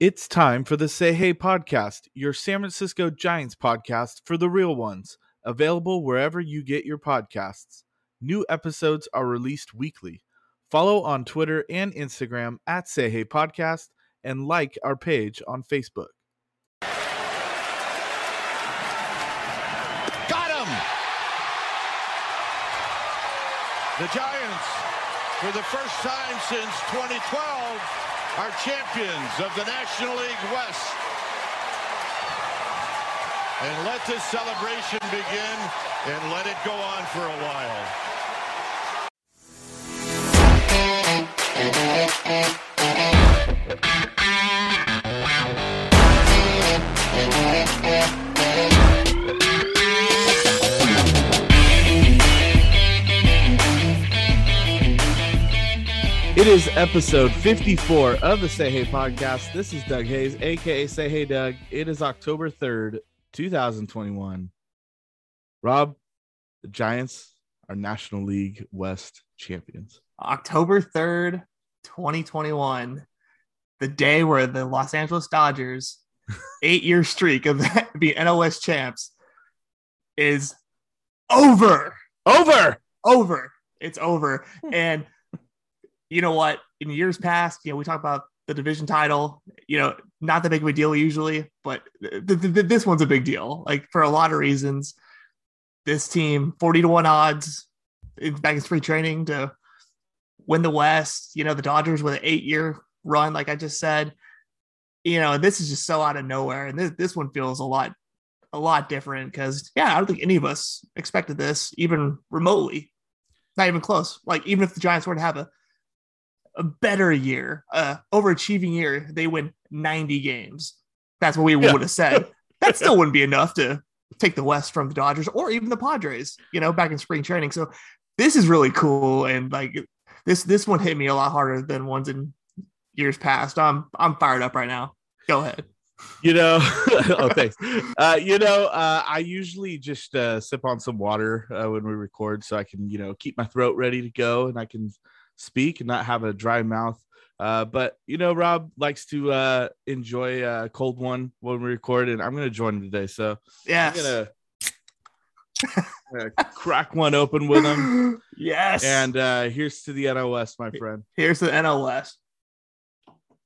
It's time for the Say Hey podcast, your San Francisco Giants podcast for the real ones, available wherever you get your podcasts. New episodes are released weekly. Follow on Twitter and Instagram at Say Hey Podcast and like our page on Facebook. Got him! The Giants, for the first time since 2012, are champions of the National League West. And let this celebration begin and let it go on for a while. It is episode 54 of the Say Hey podcast. This is Doug Hayes, aka Say Hey Doug. It is October 3rd, 2021. Rob, the Giants are National League West champions. October 3rd, 2021, the day where the Los Angeles Dodgers, eight year streak of being NL West champs, is over. Over. Over. It's over. Hmm. And you know what? In years past, you know, we talk about the division title, you know, not that big of a deal usually, but th- th- th- this one's a big deal, like for a lot of reasons. This team, 40 to 1 odds back in spring training to win the West. You know, the Dodgers with an eight year run, like I just said. You know, this is just so out of nowhere. And this, this one feels a lot, a lot different because, yeah, I don't think any of us expected this even remotely, not even close. Like, even if the Giants were to have a, a better year, uh, overachieving year, they win 90 games. That's what we Yeah. would have said. That still wouldn't be enough to take the West from the Dodgers or even the Padres, you know, back in spring training. So this is really cool. And like this, this one hit me a lot harder than ones in years past. I'm, I'm fired up right now. Go ahead. You know, oh, thanks. Uh, you know, uh, I usually just uh, sip on some water uh, when we record so I can, you know, keep my throat ready to go and I can speak and not have a dry mouth. Uh, but you know, Rob likes to uh, enjoy a cold one when we record, and I'm going to join him today. So yeah, I'm gonna, I'm gonna crack one open with him. yes. And uh, here's to the NL West, my friend. here's the NL West.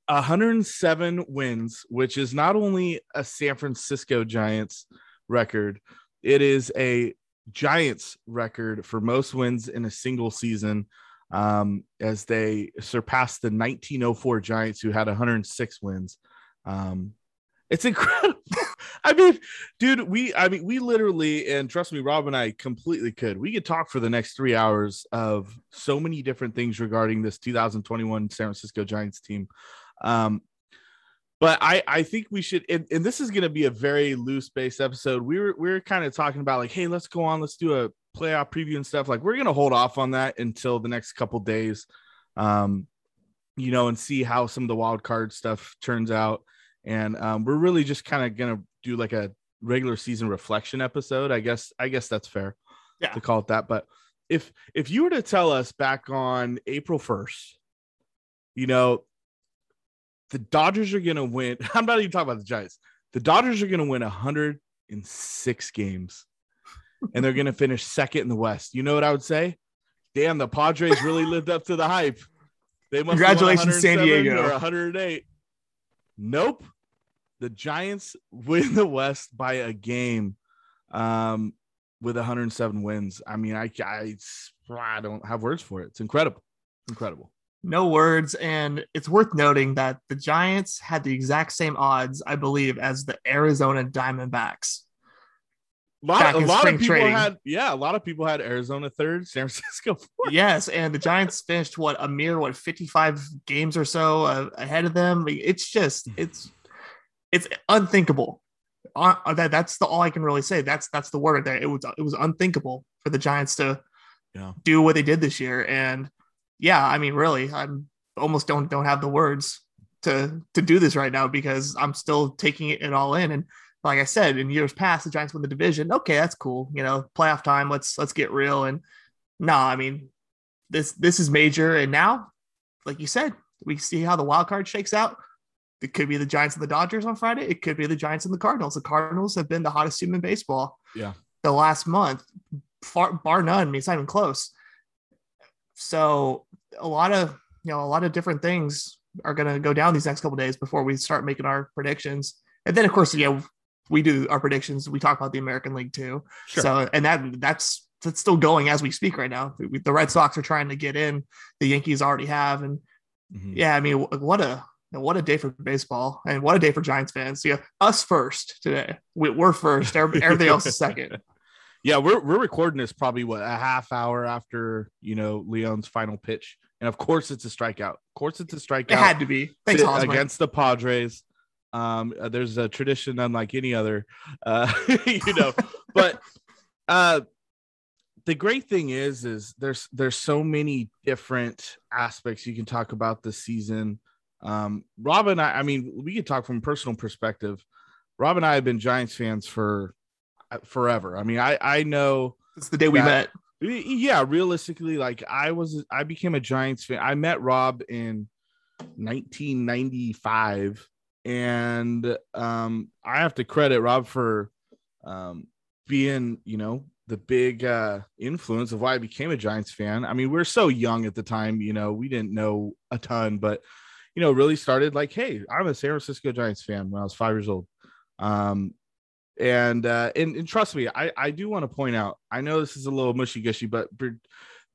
107 wins, which is not only a San Francisco Giants record, it is a Giants record for most wins in a single season. Um, as they surpassed the 1904 Giants, who had 106 wins. Um, it's incredible. I mean, dude, we, I mean, we literally, and trust me, Rob and I completely could. We could talk for the next three hours of so many different things regarding this 2021 San Francisco Giants team. Um, but I, I think we should, and, and this is going to be a very loose based episode. We were, we were kind of talking about like, hey, let's go on, let's do a playoff preview and stuff. Like, we're going to hold off on that until the next couple days, um, you know, and see how some of the wild card stuff turns out. And um, we're really just kind of going to do like a regular season reflection episode. I guess, I guess that's fair Yeah. to call it that. But if, if you were to tell us back on April 1st, you know, the Dodgers are going to win. I'm not even talking about the Giants. The Dodgers are going to win 106 games and they're going to finish second in the West. You know what I would say? Damn, the Padres really lived up to the hype. They must Congratulations, San Diego. or 108. Nope. The Giants win the West by a game um, with 107 wins. I mean, I, I, I don't have words for it. It's incredible. Incredible. No words. And it's worth noting that the Giants had the exact same odds, I believe, as the Arizona Diamondbacks. A lot, a lot of people training. had, yeah, a lot of people had Arizona third, San Francisco fourth. yes, and the Giants finished what a mere what 55 games or so uh, ahead of them. It's just it's it's unthinkable. Uh, uh, that that's the all I can really say. That's that's the word there. It was it was unthinkable for the Giants to Yeah. do what they did this year. And yeah, I mean, really, I'm almost don't don't have the words to to do this right now because I'm still taking it all in. And like I said, in years past, the Giants won the division. Okay, that's cool. You know, playoff time. Let's let's get real. And no, I mean, this this is major. And now, like you said, we see how the wild card shakes out. It could be the Giants and the Dodgers on Friday. It could be the Giants and the Cardinals. The Cardinals have been the hottest team in baseball. Yeah. The last month, far, bar none. I mean, it's not even close. So a lot of you know a lot of different things are going to go down these next couple days before we start making our predictions. And then of course, you know, we do our predictions. We talk about the American League too. Sure. So and that that's that's still going as we speak right now. The Red Sox are trying to get in. The Yankees already have, and Mhm. yeah, I mean, what a what a day for baseball, and what a day for Giants fans. Yeah, us first today. We, we're first. Everything else is second. Yeah, we're we're recording this probably what a half hour after you know Leon's final pitch, and of course it's a strikeout. Of course it's a strikeout. It had to be. Thanks, to- against the Padres. Um, uh, there's a tradition unlike any other, uh, you know. but uh, the great thing is, is there's there's so many different aspects you can talk about this season. Um, Rob and I, I mean, we could talk from a personal perspective. Rob and I have been Giants fans for uh, forever. I mean, I I know It's the day we met. yeah, realistically, like I was, I became a Giants fan. I met Rob in 1995, and um, I have to credit Rob for um, being, you know, the big uh, influence of why I became a Giants fan. I mean, we are so young at the time, you know, we didn't know a ton, but you know, really started like, hey, I'm a San Francisco Giants fan when I was five years old. Um, and uh and, and trust me i i do want to point out i know this is a little mushy gushy but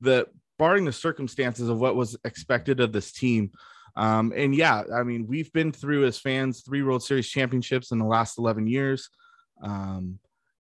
the barring the circumstances of what was expected of this team um and yeah i mean we've been through as fans three world series championships in the last 11 years. Um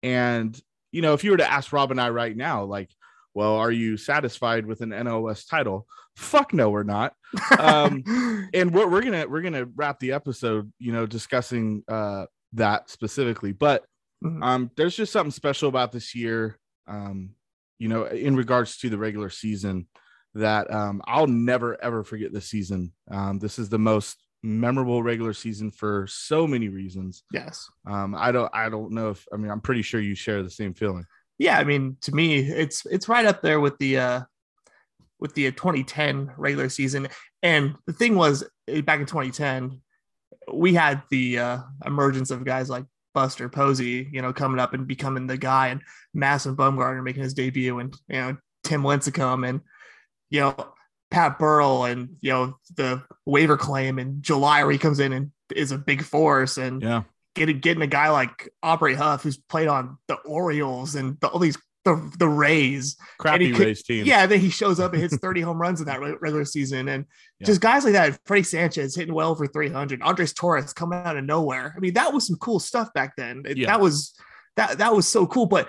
and you know if you were to ask rob and i right now like well are you satisfied with an NL West title? Fuck no we're not. Um and we're, we're gonna we're gonna wrap the episode you know discussing uh that specifically. But Mhm. um there's just something special about this year um you know in regards to the regular season that um i'll never ever forget this season um this is the most memorable regular season for so many reasons yes. um i don't i don't know if i mean i'm pretty sure you share the same feeling Yeah, I mean, to me, it's it's right up there with the uh with the 2010 regular season. And the thing was, eh, back in 2010, we had the uh, emergence of guys like Buster Posey, you know, coming up and becoming the guy, and Madison Bumgarner making his debut, and you know Tim Lincecum, and you know Pat Burrell, and you know the waiver claim in July where he comes in and is a big force, and yeah getting getting a guy like Aubrey Huff who's played on the Orioles and the, all these the the Rays. crappy could- race team Yeah, then he shows up and hits 30 home runs in that regular season, and Yeah. just guys like that. Freddie Sanchez hitting well over 300. Andres Torres coming out of nowhere. I mean, that was some cool stuff back then. It- Yeah. That was that that was so cool. But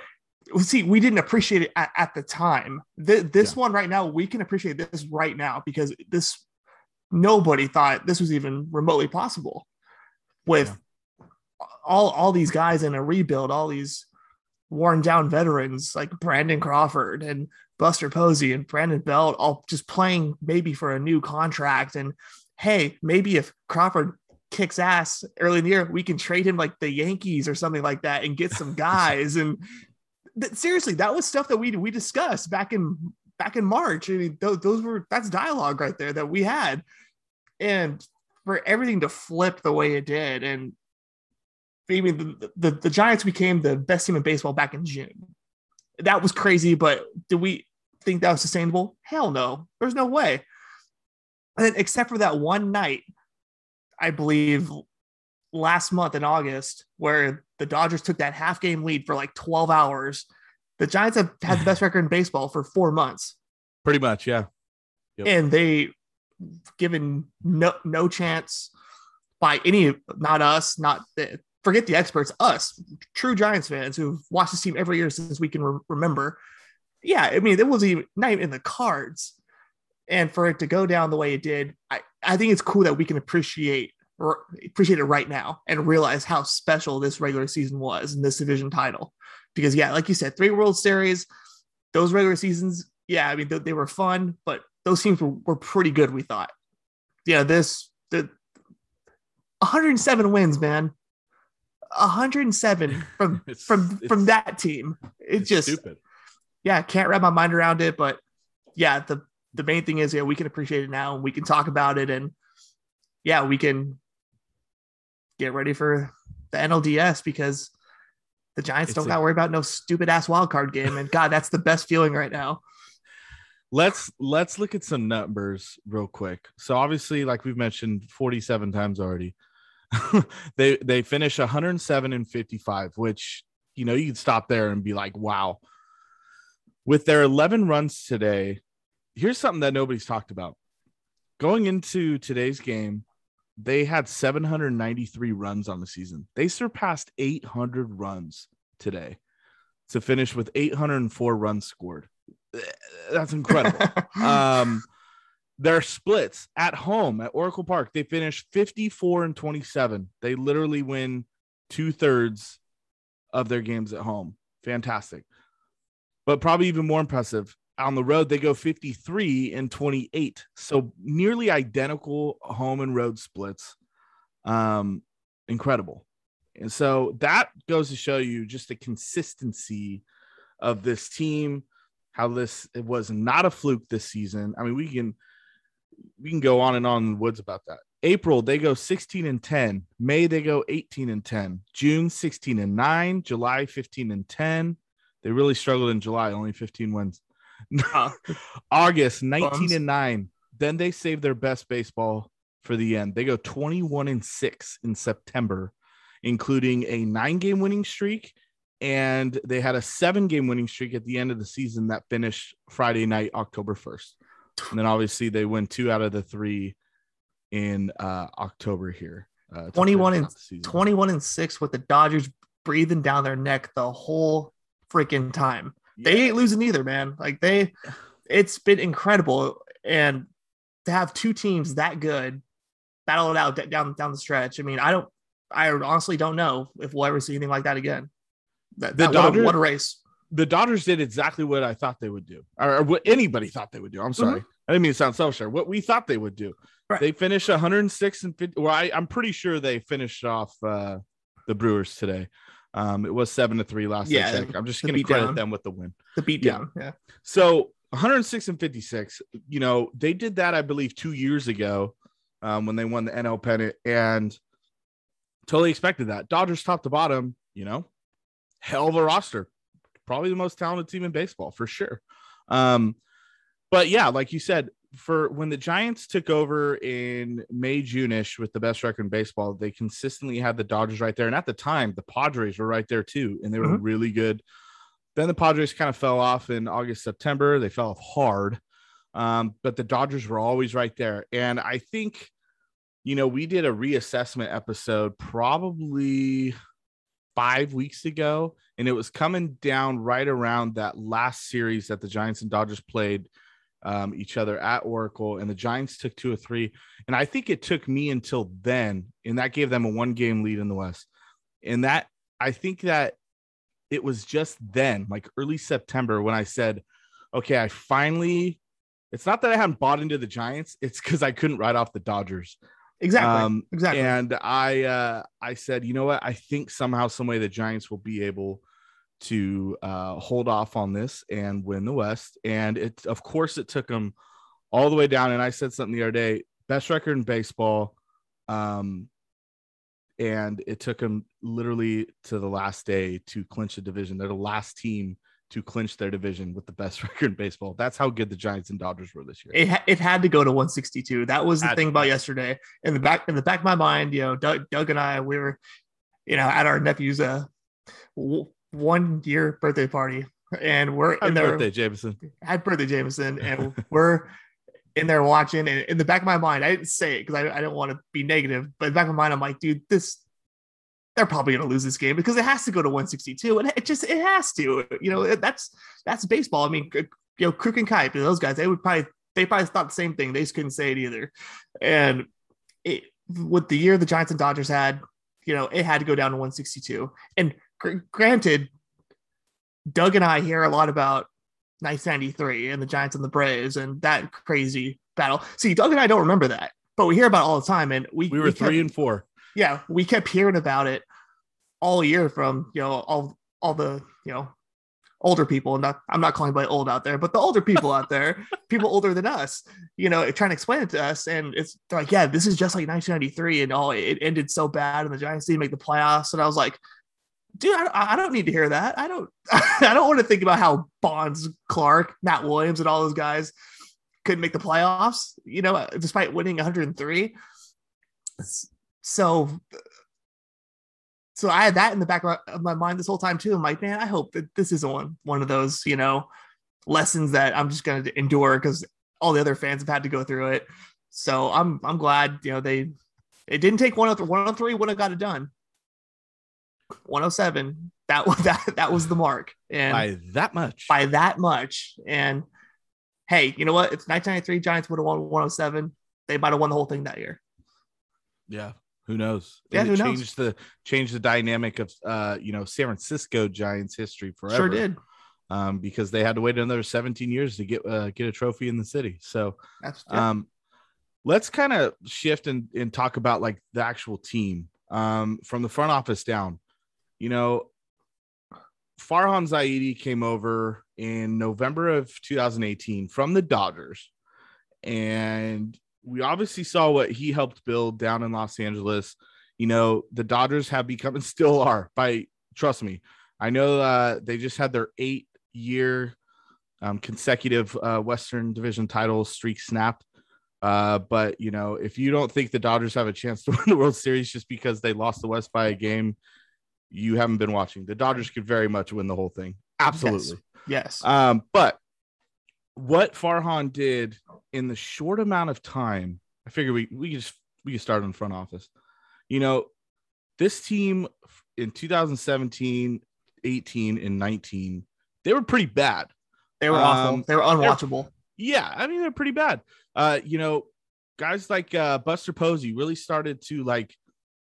see, we didn't appreciate it at, at the time. Th- this one right now, we can appreciate this right now because this nobody thought this was even remotely possible with all all these guys in a rebuild, all these worn down veterans like Brandon Crawford and Buster Posey and Brandon Belt all just playing maybe for a new contract. And hey, maybe if Crawford kicks ass early in the year, we can trade him like the Yankees or something like that and get some guys. and seriously, that was stuff that we we discussed back in back in March. I mean, those, those were that's dialogue right there that we had. And for everything to flip the way it did, and I mean, the, the, the Giants became the best team in baseball back in June. That was crazy, but did we think that was sustainable? Hell no. There's no way. And then, except for that one night, I believe last month in August, where the Dodgers took that half game lead for like 12 hours. The Giants have had the best record in baseball for four months, pretty much yeah Yep. and they given no no chance by any not us, not the forget the experts, us, true Giants fans who've watched this team every year since we can re- remember. Yeah, I mean, it wasn't even not even in the cards. And for it to go down the way it did, I, I think it's cool that we can appreciate or appreciate it right now and realize how special this regular season was in this division title. Because yeah, like you said, three World Series, those regular seasons, yeah, I mean they, they were fun, but those teams were, were pretty good. We thought, yeah, this the 107 wins, man. 107 from It's- from it's- from that team. It's, It's just stupid. yeah, can't wrap my mind around it. But yeah, the the main thing is yeah, we can appreciate it now and we can talk about it and yeah, we can get ready for the NLDS because the Giants It's don't a- got to worry about no stupid ass wild card game. And God, that's the best feeling right now. let's let's look at some numbers real quick. So obviously, like we've mentioned 47 times already, they they finish 107 and 55, which you know you could stop there and be like, wow. With their 11 runs today, here's something that nobody's talked about. Going into today's game, they had 793 runs on the season. They surpassed 800 runs today to finish with 804 runs scored. That's incredible. um their splits at home at Oracle Park, they finished 54 and 27. They literally win two thirds of their games at home. Fantastic. But probably even more impressive, on the road, they go 53 and 28. So nearly identical home and road splits. Um, incredible. And so that goes to show you just the consistency of this team, how this it was not a fluke this season. I mean, we can we can go on and on in the woods about that. April, they go 16 and 10. May, they go 18 and 10. June, 16 and 9. July, 15 and 10. They really struggled in July, only 15 wins. August, 19 Bums. and 9. Then they save their best baseball for the end. They go 21 and 6 in September, including a nine game winning streak. And they had a seven game winning streak at the end of the season that finished Friday night, October 1st. And then obviously they win two out of the three in uh, October here. Uh, 21 and out the season. 21 and 6 with the Dodgers breathing down their neck the whole freaking time. They ain't losing either, man. Like they it's been incredible and to have two teams that good battle it out down down the stretch. I mean, I don't I honestly don't know if we'll ever see anything like that again. That, The that Dodgers- what a race. the Dodgers did exactly what I thought they would do, or, or what anybody thought they would do. I'm sorry, I didn't mean to sound selfish. What we thought they would do. Right. They finished 106 and 50. Well, I, I'm pretty sure they finished off uh, the Brewers today. Um, it was seven to three last Yeah. I'm just going to credit them with the win. The beat Yeah. down. Yeah. So 106 and 56. You know, they did that, I believe, two years ago um, when they won the NL pennant, and totally expected that. Dodgers top to bottom, you know, hell of a roster, probably the most talented team in baseball for sure. Um, but yeah, like you said, for when the Giants took over in May, June-ish with the best record in baseball, they consistently had the Dodgers right there. And at the time, the Padres were right there too, and they were Mhm. really good. Then the Padres kind of fell off in August, September. They fell off hard. Um, but the Dodgers were always right there. And I think, you know, we did a reassessment episode probably five weeks ago, and it was coming down right around that last series that the Giants and Dodgers played um, each other at Oracle, and the Giants took two or three. And I think it took me until then, and that gave them a one game lead in the West. And that I think that it was just then, like early September, when I said, okay, I finally, it's not that I hadn't bought into the Giants, it's because I couldn't write off the Dodgers. Exactly. Um, exactly. And I uh I said, you know what? I think somehow, some way the Giants will be able to uh hold off on this and win the West. And it of course it took them all the way down. And I said something the other day, best record in baseball. Um and it took them literally to the last day to clinch the division. They're the last team to clinch their division with the best record in baseball. That's how good the Giants and Dodgers were this year. it, ha- it had to go to 162. That was the thing about yesterday. In the back in the back of my mind, you know, Doug, Doug and I, we were, you know, at our nephew's uh, one year birthday party, and we're Happy in there. birthday, Jameson. Had birthday Jameson, and we're in there watching. And in the back of my mind, I didn't say it because I, I didn't want to be negative, but in the back of my mind, I'm like, dude, this they're probably going to lose this game because it has to go to 162 and it just it has to you know that's that's baseball i mean you know Kruk and Kuip those guys they would probably they probably thought the same thing they just couldn't say it either and it, with the year the giants and dodgers had you know it had to go down to 162 and gr- granted doug and i hear a lot about 1993 and the giants and the braves and that crazy battle see doug and i don't remember that but we hear about it all the time and we We were we three and four. yeah, we kept hearing about it all year from you know all all the you know older people. Not I'm not calling anybody old out there, but the older people out there, people older than us, you know, trying to explain it to us, and it's they're like, yeah, this is just like 1993, and all it ended so bad, and the Giants didn't make the playoffs, and I was like. Dude, I, I don't need to hear that. I don't. I don't want to think about how Bonds, Clark, Matt Williams, and all those guys couldn't make the playoffs. You know, uh, despite winning 103. So so I had that in the back of my mind this whole time too. I'm like, man, I hope that this isn't one one of those, you know, lessons that I'm just gonna endure because all the other fans have had to go through it. So I'm I'm glad, you know, they it didn't take 103, 103 would have got it done. 107, that was that that was the mark. And by that much. by that much. And hey, you know what? If 1993 Giants would have won 107, they might have won the whole thing that year. Yeah. Who knows? Yeah, And who knows? changed the changed the dynamic of uh, you know, San Francisco Giants history forever. Sure did. Um, because they had to wait another 17 years to get uh, get a trophy in the city. So That's yeah. um let's kind of shift and, and talk about like the actual team um from the front office down. You know, Farhan Zaidi came over in November of 2018 from the Dodgers. And we obviously saw what he helped build down in Los Angeles. You know, the Dodgers have become and still are by trust me. I know uh, they just had their eight year um, consecutive uh, Western Division title streak snapped. Uh, but you know, if you don't think the Dodgers have a chance to win the World Series just because they lost the West by a game, you haven't been watching. The Dodgers could very much win the whole thing. Absolutely. yes. Um, but what Farhan did in the short amount of time, I figure we we just we could start on the front office. You know, this team in 2017, 18, and 19, they were pretty bad. They were awful. Um, They were unwatchable. Yeah, I mean they're pretty bad. Uh, you know, guys like uh Buster Posey really started to like,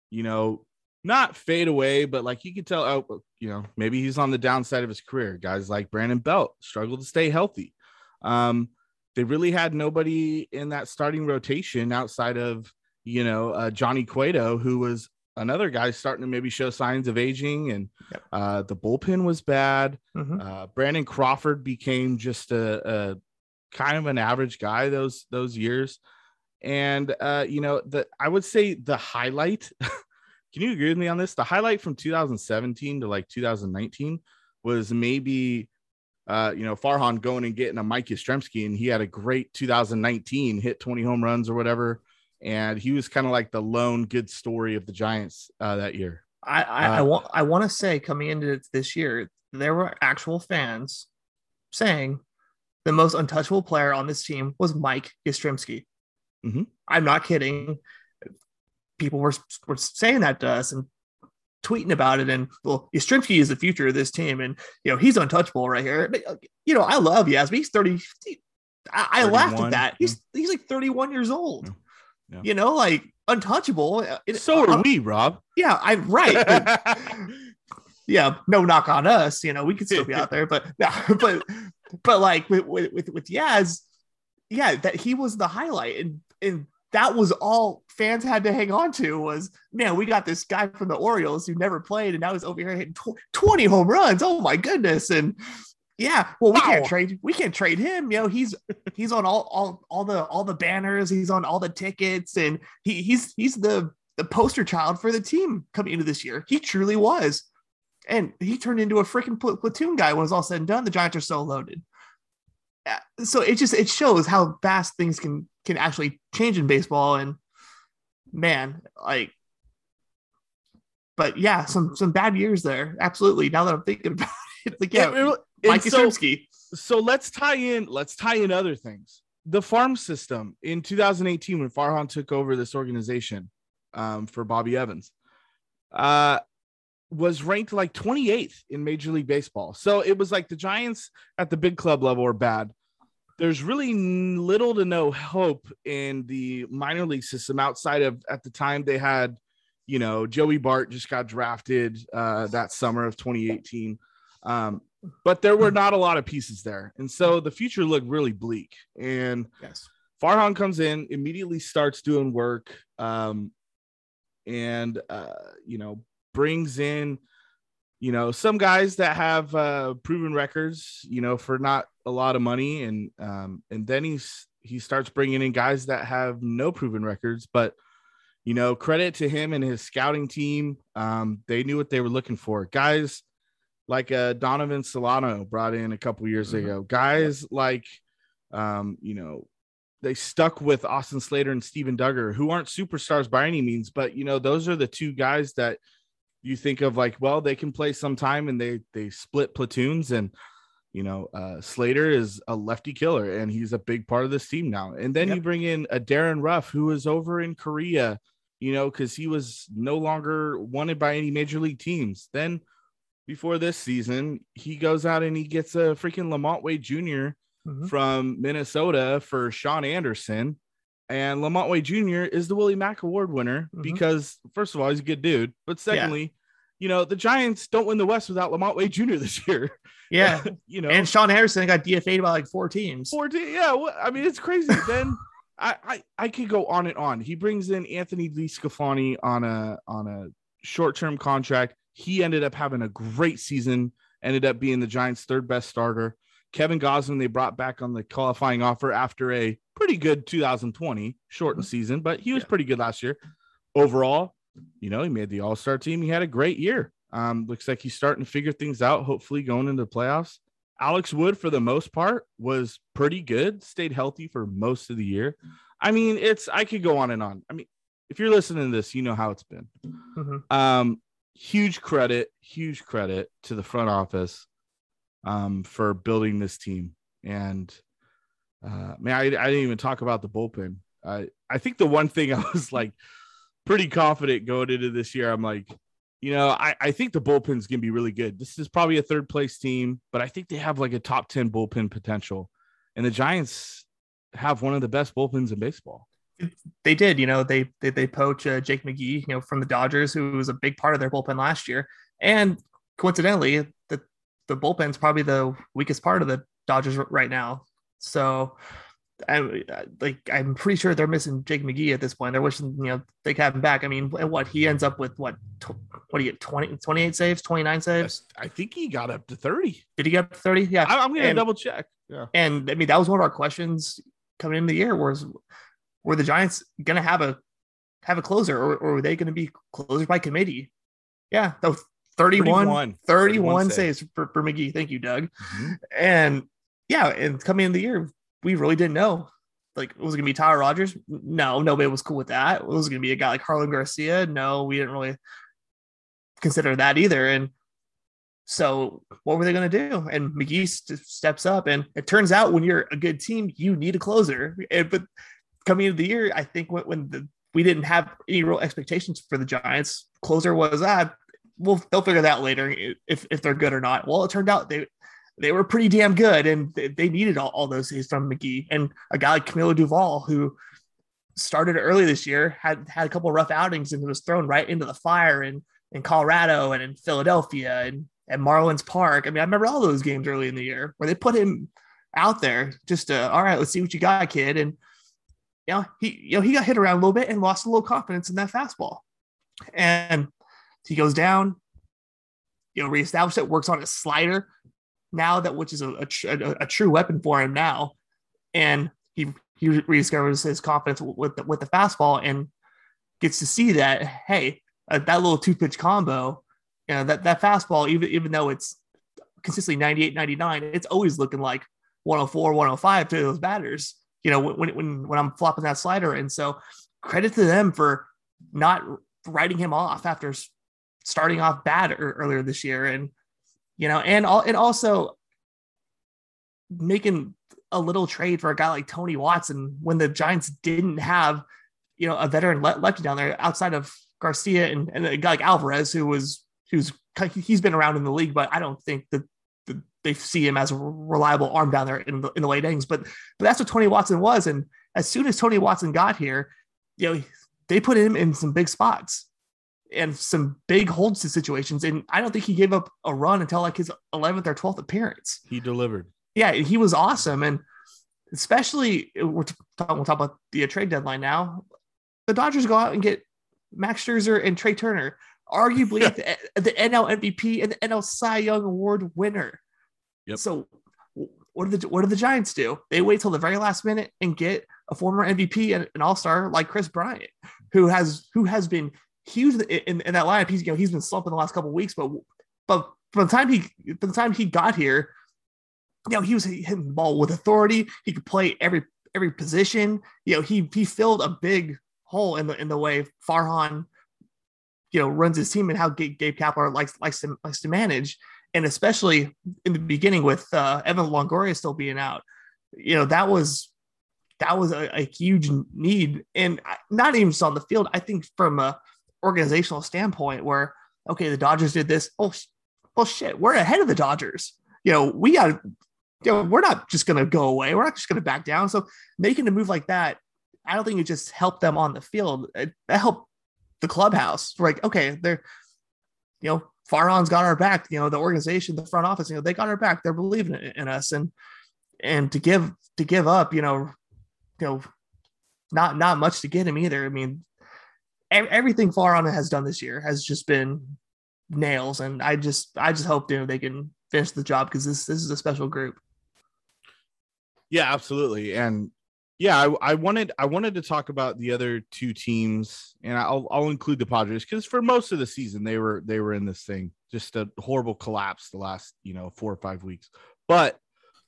you know, not fade away, but like you could tell, oh, you know, maybe he's on the downside of his career. Guys like Brandon Belt struggled to stay healthy. Um, they really had nobody in that starting rotation outside of you know uh, Johnny Cueto, who was another guy starting to maybe show signs of aging, and Yep. uh, the bullpen was bad. Mhm. Uh, Brandon Crawford became just a, a kind of an average guy those those years, and uh, you know the I would say the highlight. can you agree with me on this? The highlight from 2017 to like 2019 was maybe uh, you know, Farhan going and getting a Mike Yastrzemski, and he had a great 2019, hit 20 home runs or whatever. And he was kind of like the lone good story of the Giants uh, that year. I I, I Uh, want I want to say coming into this year, there were actual fans saying the most untouchable player on this team was Mike Yastrzemski. Mhm. I'm not kidding. People were were saying that to us and tweeting about it. And well, Yastrzemski is the future of this team, and you know he's untouchable right here. But, uh, You know, I love Yas, but he's 30. I, I laughed at that. He's he's like 31 years old. Yeah. Yeah. You know, like untouchable. Uh, So are uh, we, Rob. Yeah, I'm right. but- yeah, no knock on us. You know, we could still be out there, but but but like with with with, with Yaz, yeah, that he was the highlight, and and that was all fans had to hang on to was man, we got this guy from the Orioles who never played, and now he's over here hitting tw- twenty home runs. Oh my goodness, and yeah, well, we can't trade. We can't trade him. You know, he's he's on all all all the all the banners. He's on all the tickets, and he he's he's the the poster child for the team coming into this year. He truly was, and he turned into a freaking pl- platoon guy when it was all said and done. The Giants are so loaded. Uh, So it just it shows how fast things can can actually change in baseball, and man, like. But yeah, some some bad years there. Absolutely. Now that I'm thinking about it, like yeah, And- and Mike so, Yastrzemski. so let's tie in. Let's tie in other things. The farm system in 2018 when Farhan took over this organization um, for Bobby Evans. uh, was ranked like 28th in Major League Baseball. So it was like the Giants at the big club level are bad. There's really little to no hope in the minor league system outside of at the time they had, you know, Joey Bart just got drafted uh, that summer of 2018. Um, but there were not a lot of pieces there. And so the future looked really bleak. And Yes. Farhan comes in, immediately starts doing work, um, and uh, you know brings in, you know, some guys that have uh, proven records, you know, for not a lot of money, and um, and then he's he starts bringing in guys that have no proven records, but you know, credit to him and his scouting team. Um, they knew what they were looking for. Guys like uh, Donovan Solano brought in a couple years Mhm. ago. Guys like, um, you know, they stuck with Austin Slater and Steven Duggar, who aren't superstars by any means, but you know, those are the two guys that you think of like, well, they can play sometime and they they split platoons and you know, uh, Slater is a lefty killer and he's a big part of this team now. And then Yep. you bring in a Darin Ruf who is over in Korea, you know, because he was no longer wanted by any major league teams. Then before this season, he goes out and he gets a freaking LaMonte Wade junior Mhm. from Minnesota for Shaun Anderson. And LaMonte Wade Jr. is the Willie Mac Award winner Mhm. because, first of all, he's a good dude. But secondly, you know, the Giants don't win the West without LaMonte Wade Jr. this year. Yeah. you know, and Sean Harrison got DFA'd by like four teams. 14. Yeah, well, I mean, it's crazy. then I, I I could go on and on. He brings in Anthony DeSclafani on a on a short-term contract. He ended up having a great season, ended up being the Giants' third best starter. Kevin Gausman, they brought back on the qualifying offer after a pretty good 2020 shortened season, but he was Yeah. pretty good last year. Overall, you know, he made the all-star team. He had a great year. Um, looks like he's starting to figure things out, hopefully going into the playoffs. Alex Wood, for the most part, was pretty good, stayed healthy for most of the year. I mean, it's I could go on and on. I mean, if you're listening to this, you know how it's been. Mhm. Um, huge credit, huge credit to the front office um, for building this team. And uh, man, I, I didn't even talk about the bullpen. I I think the one thing I was like pretty confident going into this year, I'm like, you know, I, I think the bullpen's gonna be really good. This is probably a third place team, but I think they have like a top 10 bullpen potential. And the Giants have one of the best bullpens in baseball. They did, you know, they they, they poach uh, Jake McGee, you know, from the Dodgers, who was a big part of their bullpen last year. And coincidentally, the the bullpen's probably the weakest part of the Dodgers right now. So I like I'm pretty sure they're missing Jake McGee at this point. They're wishing you know they could have him back. I mean, and what he ends up with what tw- what do you get 20 28 saves, 29 saves? I think he got up to 30. Did he get up to 30? Yeah. I, am gonna And- double check. Yeah. And I mean, that was one of our questions coming into the year was were the Giants gonna have a have a closer or, or were they gonna be closers by committee? Yeah, that was 31, 31, 31 saves for, for McGee. Thank you, Doug. Mhm. And yeah, and coming into the year, we really didn't know. Like, was it gonna be Tyler Rogers? No, nobody was cool with that. Was it gonna be a guy like Jarlin Garcia? No, we didn't really consider that either. And so, what were they going to do? And McGee st- steps up, and it turns out when you're a good team, you need a closer. And, but coming into the year, I think when, when the we didn't have any real expectations for the Giants, closer was ah, well, they'll figure that later if if they're good or not. Well, it turned out they they were pretty damn good, and they, needed all, all those saves from McGee and a guy like Camilo Doval who started early this year had had a couple of rough outings and was thrown right into the fire in in Colorado and in Philadelphia and at Marlins Park. I mean, I remember all those games early in the year where they put him out there just to all right, let's see what you got, kid. And you know, he you know he got hit around a little bit and lost a little confidence in that fastball. And he goes down, you know, reestablish it, works on his slider now that which is a, a, a, true weapon for him now. And he he rediscovers his confidence with the, with the fastball and gets to see that hey, uh, that little two pitch combo, you know, that that fastball even even though it's consistently 98 99, it's always looking like 104 105 to those batters. You know, when when when I'm flopping that slider and so credit to them for not writing him off after starting off bad earlier this year and you know and all and also making a little trade for a guy like Tony Watson when the Giants didn't have you know a veteran le- lefty down there outside of Garcia and, and a guy like Alvarez, who was who's he's been around in the league, but I don't think that, they see him as a reliable arm down there in the in the late innings. But but that's what Tony Watson was, and as soon as Tony Watson got here, you know they put him in some big spots and some big hold situations, and I don't think he gave up a run until like his 11th or 12th appearance. He delivered. Yeah, he was awesome, and especially uh, we're talking, we'll talk about the uh, trade deadline now. The Dodgers go out and get Max Scherzer and Trea Turner, arguably the, the NL MVP and the NL Cy Young Award winner. Yep. So what do the what do the Giants do? They wait till the very last minute and get a former MVP and an All Star like Kris Bryant, who has who has been huge in, in that lineup. He's you know he's been slumping the last couple weeks, but but from the time he from the time he got here, you know he was hitting the ball with authority. He could play every every position. You know he he filled a big hole in the in the way Farhan, you know, runs his team and how Gabe, Gabe Kapler likes likes to likes to manage, and especially in the beginning with uh, Evan Longoria still being out, you know that was that was a, a huge need, and not even just on the field. I think from a organizational standpoint, where okay, the Dodgers did this. Oh, well, shit, we're ahead of the Dodgers. You know, we got. You know, we're not just going to go away. We're not just going to back down. So making a move like that I don't think it just helped them on the field. It, that helped the clubhouse. Like, okay, they're, you know, Farhan's got our back. You know, the organization, the front office, you know, they got our back. They're believing in, in us, and and to give to give up, you know, you know, not not much to get him either. I mean, everything Farhan has done this year has just been nails, and I just I just hope you know they can finish the job because this this is a special group. Yeah, absolutely, and yeah, I, I, wanted I wanted to talk about the other two teams, and I'll I'll include the Padres because for most of the season they were they were in this thing, just a horrible collapse the last you know four or five weeks. But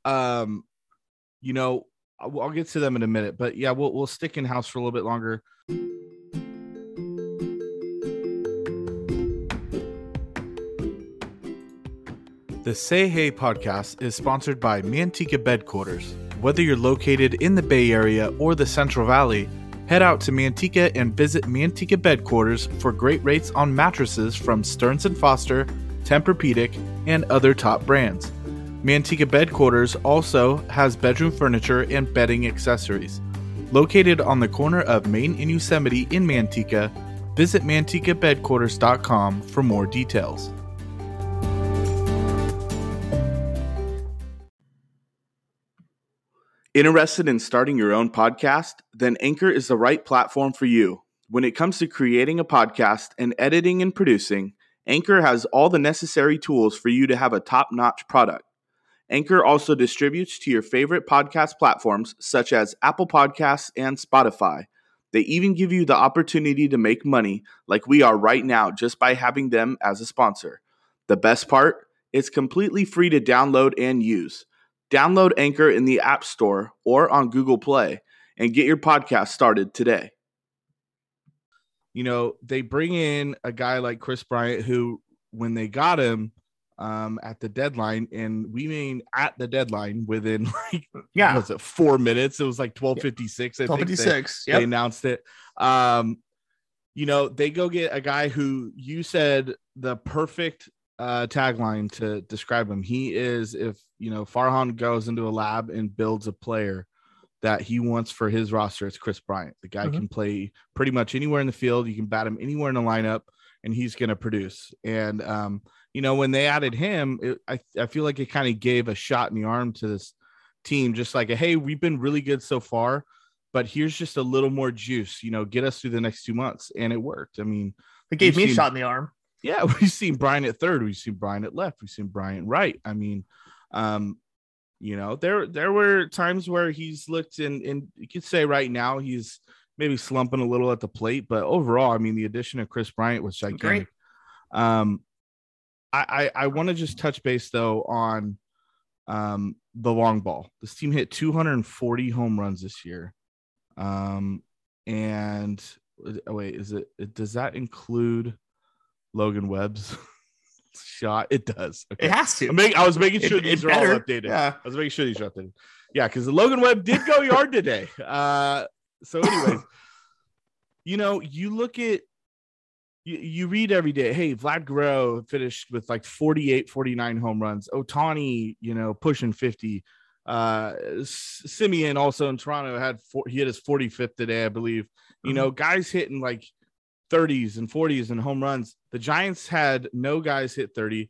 um, you know, I'll, I'll get to them in a minute. But yeah, we'll we'll stick in house for a little bit longer. The Say Hey podcast is sponsored by Manteca Bedquarters. Whether you're located in the Bay Area or the Central Valley, head out to Manteca and visit Manteca Bedquarters for great rates on mattresses from Stearns & Foster, Tempur-Pedic, and other top brands. Manteca Bedquarters also has bedroom furniture and bedding accessories. Located on the corner of Main and Yosemite in Manteca, visit mantecabedquarters.com for more details. Interested in starting your own podcast? Then Anchor is the right platform for you. When it comes to creating a podcast and editing and producing, Anchor has all the necessary tools for you to have a top notch product. Anchor also distributes to your favorite podcast platforms such as Apple Podcasts and Spotify. They even give you the opportunity to make money like we are right now just by having them as a sponsor. The best part? It's completely free to download and use. Download Anchor in the App Store or on Google Play and get your podcast started today. You know, they bring in a guy like Kris Bryant, who, when they got him um, at the deadline, and we mean at the deadline within like, yeah, was it four minutes? It was like 1256. Yeah. 1256. They, yep. they announced it. Um, you know, they go get a guy who you said the perfect uh, tagline to describe him. He is if you know Farhan goes into a lab and builds a player that he wants for his roster. It's Kris Bryant. The guy mm-hmm. can play pretty much anywhere in the field. You can bat him anywhere in the lineup, and he's going to produce. And um, you know when they added him, it, I I feel like it kind of gave a shot in the arm to this team, just like a, hey, we've been really good so far, but here's just a little more juice. You know, get us through the next two months, and it worked. I mean, it gave me a shot in the arm yeah, we've seen Bryant at third, we've seen Bryant at left, we've seen Bryant right. I mean, um, you know, there there were times where he's looked and and you could say right now he's maybe slumping a little at the plate, but overall, I mean, the addition of Kris Bryant was gigantic. Great. Um, I I, I want to just touch base though on um the long ball. This team hit 240 home runs this year. Um, and oh wait, is it does that include Logan Webb's shot? It does. Okay. It has to. Make, I was making sure it, these it are better. all updated. Yeah. I was making sure these are updated. Yeah, because the Logan Webb did go yard today. Uh, so, anyways, you know, you look at you, you read every day, hey, Vlad Guerrero finished with like 48, 49 home runs. Ohtani, you know, pushing 50. Uh, Semien also in Toronto had four, he hit his 45th today, I believe. You mm-hmm. know, guys hitting like 30s and 40s and home runs. The Giants had no guys hit 30.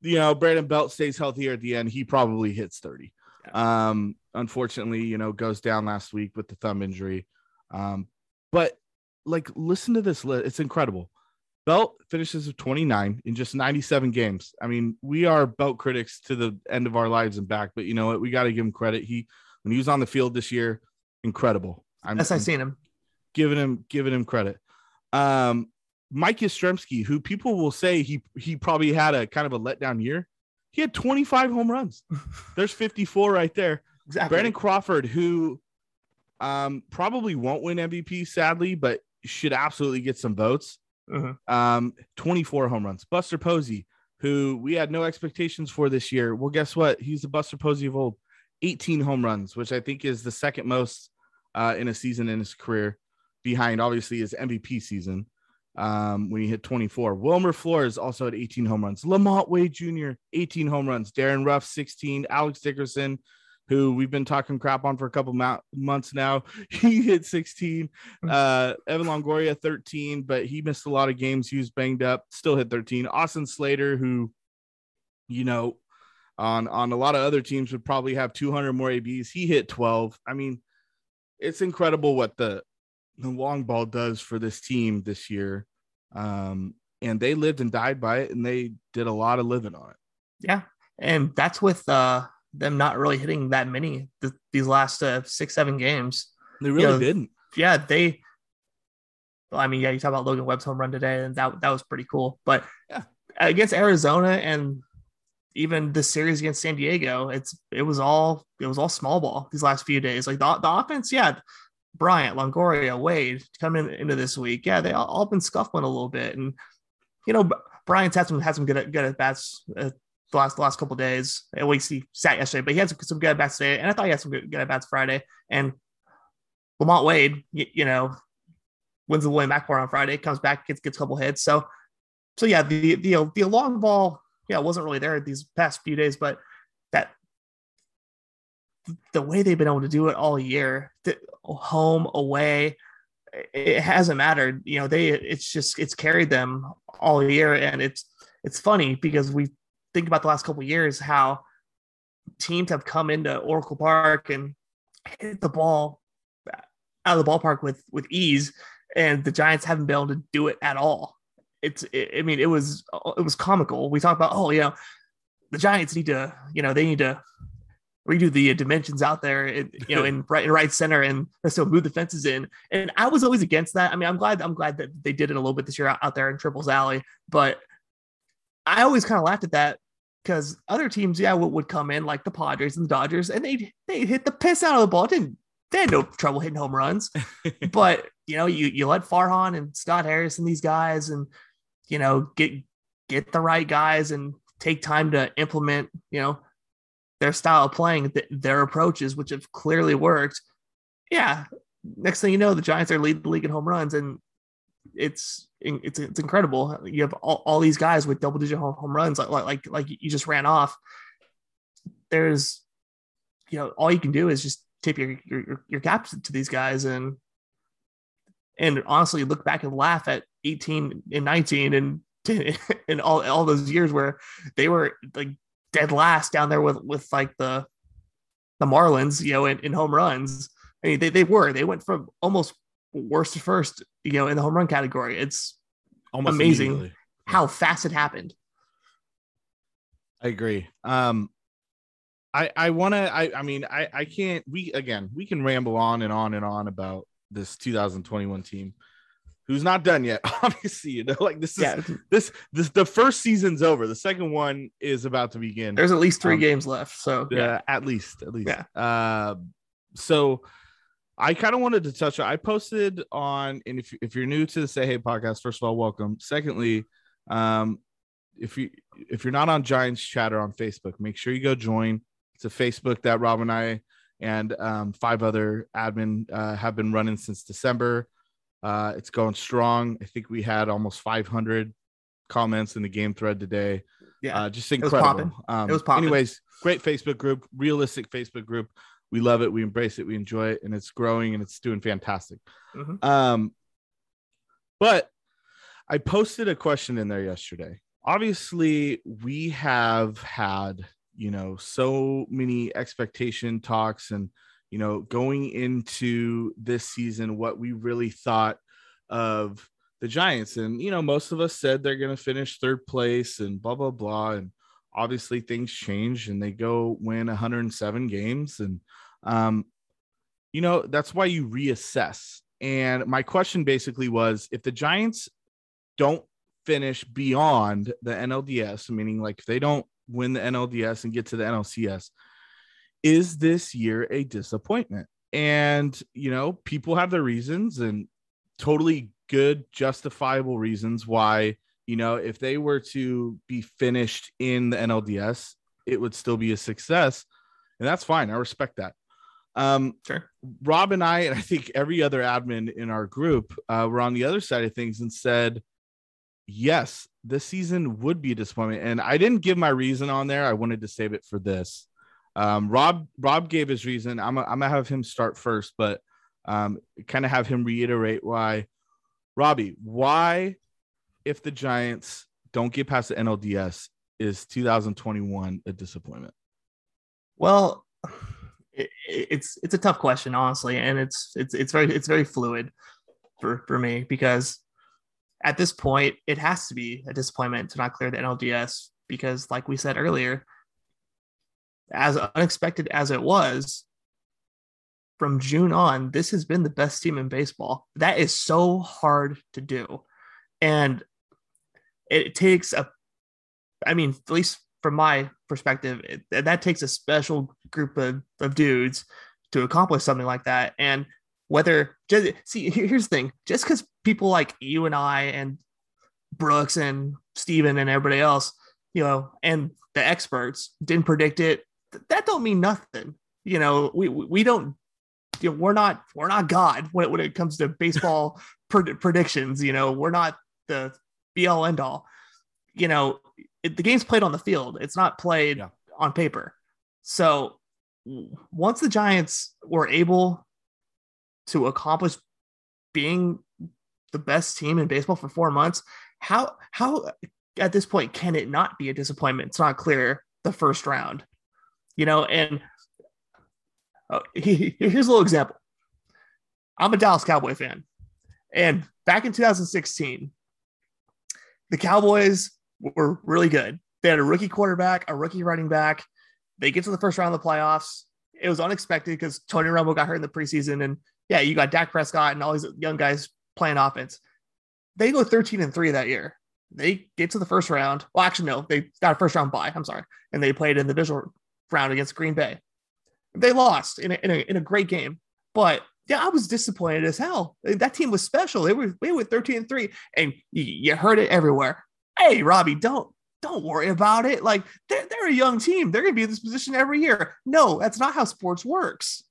You know, Brandon Belt stays healthier at the end. He probably hits 30. Um, unfortunately, you know, goes down last week with the thumb injury. Um, but like, listen to this list. It's incredible. Belt finishes with 29 in just 97 games. I mean, we are Belt critics to the end of our lives and back, but you know what? We got to give him credit. He, when he was on the field this year, incredible. I'm, yes, I've seen him. Giving him, giving him credit. Um, Mike Yastrzemski, who people will say he he probably had a kind of a letdown year. He had 25 home runs. There's 54 right there. Exactly. Brandon Crawford, who um, probably won't win MVP, sadly, but should absolutely get some votes. Uh-huh. Um, 24 home runs. Buster Posey, who we had no expectations for this year. Well, guess what? He's the Buster Posey of old. 18 home runs, which I think is the second most uh, in a season in his career, behind obviously his MVP season um, when he hit 24. Wilmer Flores also had 18 home runs. LaMonte Wade Jr., 18 home runs. Darin Ruf, 16. Alex Dickerson, who we've been talking crap on for a couple months now. He hit 16. Hmm. Uh, Evan Longoria 13, but he missed a lot of games. He was banged up, still hit 13. Austin Slater, who, you know, on on a lot of other teams would probably have 200 more ABs. He hit 12. I mean, it's incredible what the the long ball does for this team this year. Um, and they lived and died by it, and they did a lot of living on it. Yeah, and that's with uh them not really hitting that many th- these last uh, six seven games. They really you know, didn't. Yeah, they. Well, I mean, yeah, you talk about Logan Webb's home run today, and that that was pretty cool. But yeah. against Arizona and even the series against San Diego, it's it was all it was all small ball these last few days. Like the, the offense, yeah, Bryant, Longoria, Wade coming into this week, yeah, they all, all been scuffling a little bit, and you know, Bryant's had some had some good good at bats uh, the last the last couple days. At least he sat yesterday, but he had some, some good at bats today, and I thought he had some good, good at bats Friday. And LaMonte Wade, you, you know, wins the Willie Mac award on Friday, comes back, gets gets a couple hits. So, so yeah, the the the long ball, yeah, wasn't really there these past few days, but the way they've been able to do it all year, home, away, it hasn't mattered. You know, they it's just it's carried them all year, and it's it's funny because we think about the last couple years how teams have come into Oracle Park and hit the ball out of the ballpark with with ease, and the Giants haven't been able to do it at all. It's it, I mean it was it was comical. We talked about oh you know the Giants need to you know they need to redo the dimensions out there, in, you know, in right in right center, and still move the fences in. And I was always against that. I mean, I'm glad I'm glad that they did it a little bit this year out, out there in Triples Alley, but I always kind of laughed at that because other teams, yeah, would, would come in like the Padres and the Dodgers, and they they hit the piss out of the ball. Didn't they had no trouble hitting home runs, but you know, you you let Farhan and Scott Harris and these guys, and you know, get get the right guys and take time to implement, you know, their style of playing, th- their approaches, which have clearly worked. Yeah, next thing you know, the Giants are leading the league in home runs, and it's it's it's incredible. You have all, all these guys with double digit home, home runs, like like like you just ran off. There's, you know, all you can do is just tip your your your cap to these guys, and and honestly, look back and laugh at 18 and 19 and and all all those years where they were like dead last down there with with like the the Marlins, you know, in, in home runs. I mean, they, they were. They went from almost worst to first, you know, in the home run category. It's almost amazing how fast it happened. I agree. Um I I want to I I mean I I can't we again, we can ramble on and on and on about this 2021 team who's not done yet. Obviously, you know, like this is yeah. this this the first season's over. The second one is about to begin. There's at least three um, games left. So yeah, uh, at least, at least. Yeah. Uh, so I kind of wanted to touch I posted on, and if if you're new to the Say Hey podcast, first of all, welcome. Secondly, um, if you if you're not on Giants Chatter on Facebook, make sure you go join. It's a Facebook that Rob and I and um, five other admin uh, have been running since December Uh, it's going strong. I think we had almost 500 comments in the game thread today. Yeah, uh, just incredible. Um, it was popping. Anyways, great Facebook group, realistic Facebook group. We love it. We embrace it. We enjoy it, and it's growing and it's doing fantastic. Mhm. Um, but I posted a question in there yesterday. Obviously, we have had you know so many expectation talks and you know going into this season what we really thought of the Giants. And, you know, most of us said they're going to finish third place and blah, blah, blah. And obviously things change and they go win 107 games. And, um, you know, that's why you reassess. And my question basically was if the Giants don't finish beyond the NLDS, meaning like if they don't win the NLDS and get to the NLCS, is this year a disappointment? And, you know, people have their reasons and totally good, justifiable reasons why, you know, if they were to be finished in the NLDS, it would still be a success. And that's fine. I respect that. Um, Sure. Rob and I, and I think every other admin in our group, uh, were on the other side of things and said, yes, this season would be a disappointment. And I didn't give my reason on there. I wanted to save it for this. Um, Rob Rob gave his reason. I'm, I'm gonna have him start first, but um, kind of have him reiterate why. Robbie, why, if the Giants don't get past the NLDS, is 2021 a disappointment? Well, it, it's it's a tough question, honestly, and it's it's it's very it's very fluid for for me because at this point it has to be a disappointment to not clear the NLDS because, like we said earlier, as unexpected as it was, from June on, this has been the best team in baseball. That is so hard to do, and it takes a I mean, at least from my perspective, it, that takes a special group of, of dudes to accomplish something like that. And whether just see, here's the thing: just because people like you and I and Brooks and Steven and everybody else, you know, and the experts didn't predict it, that don't mean nothing. You know, we we don't. You know, we're not we're not God when it, when it comes to baseball pred- predictions. You know, we're not the be all end all. You know, it, the game's played on the field. It's not played Yeah. on paper. So once the Giants were able to accomplish being the best team in baseball for four months, how how at this point can it not be a disappointment? It's not clear the first round, you know. And oh, he- here's a little example. I'm a Dallas Cowboy fan, and back in 2016, the Cowboys were really good. They had a rookie quarterback, a rookie running back. They get to the first round of the playoffs. It was unexpected because Tony Romo got hurt in the preseason, and yeah, you got Dak Prescott and all these young guys playing offense. They go 13 and three that year. They get to the first round. Well, actually, no, they got a first round bye. I'm sorry, and they played in the divisional round against Green Bay. They lost in a, in a, in a great game, but yeah, I was disappointed as hell. That team was special. They were they were 13 and three, and you, you heard it everywhere. Hey, Robbie, don't don't worry about it. Like they're, they're a young team. They're going to be in this position every year. No, that's not how sports works.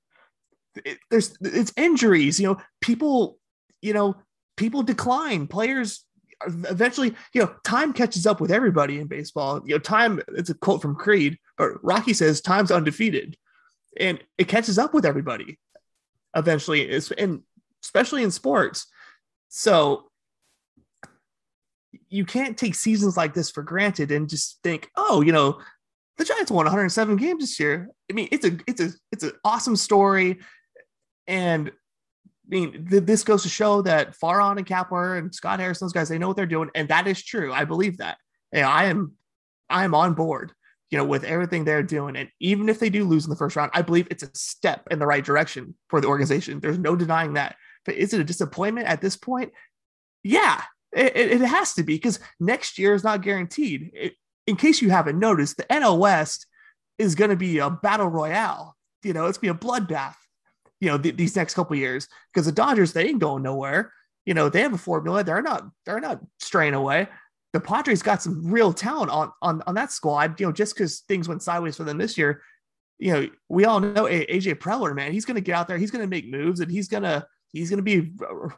It- there's it's injuries. You know, people. You know, people decline. Players eventually. You know, time catches up with everybody in baseball. You know, time. It's a quote from Creed, but Rocky says time's undefeated, and it catches up with everybody eventually. And especially in sports. So you can't take seasons like this for granted and just think, oh, you know, the Giants won 107 games this year. I mean, it's a it's a it's an awesome story, and I mean, th- this goes to show that Farhan and Kapler and Scott Harris, those guys, they know what they're doing, and that is true. I believe that. And I am I am on board, you know, with everything they're doing. And even if they do lose in the first round, I believe it's a step in the right direction for the organization. There's no denying that. But is it a disappointment at this point? Yeah, it, it- has to be because next year is not guaranteed. It, in case you haven't noticed, the NL West is going to be a battle royale. You know, it's be a bloodbath. You know, th- these next couple years because the Dodgers they ain't going nowhere. You know, they have a formula. They're not. They're not straying away. The Padres got some real talent on on on that squad. You know, just because things went sideways for them this year. You know, we all know AJ Preller, man. He's going to get out there. He's going to make moves, and he's going to he's going to be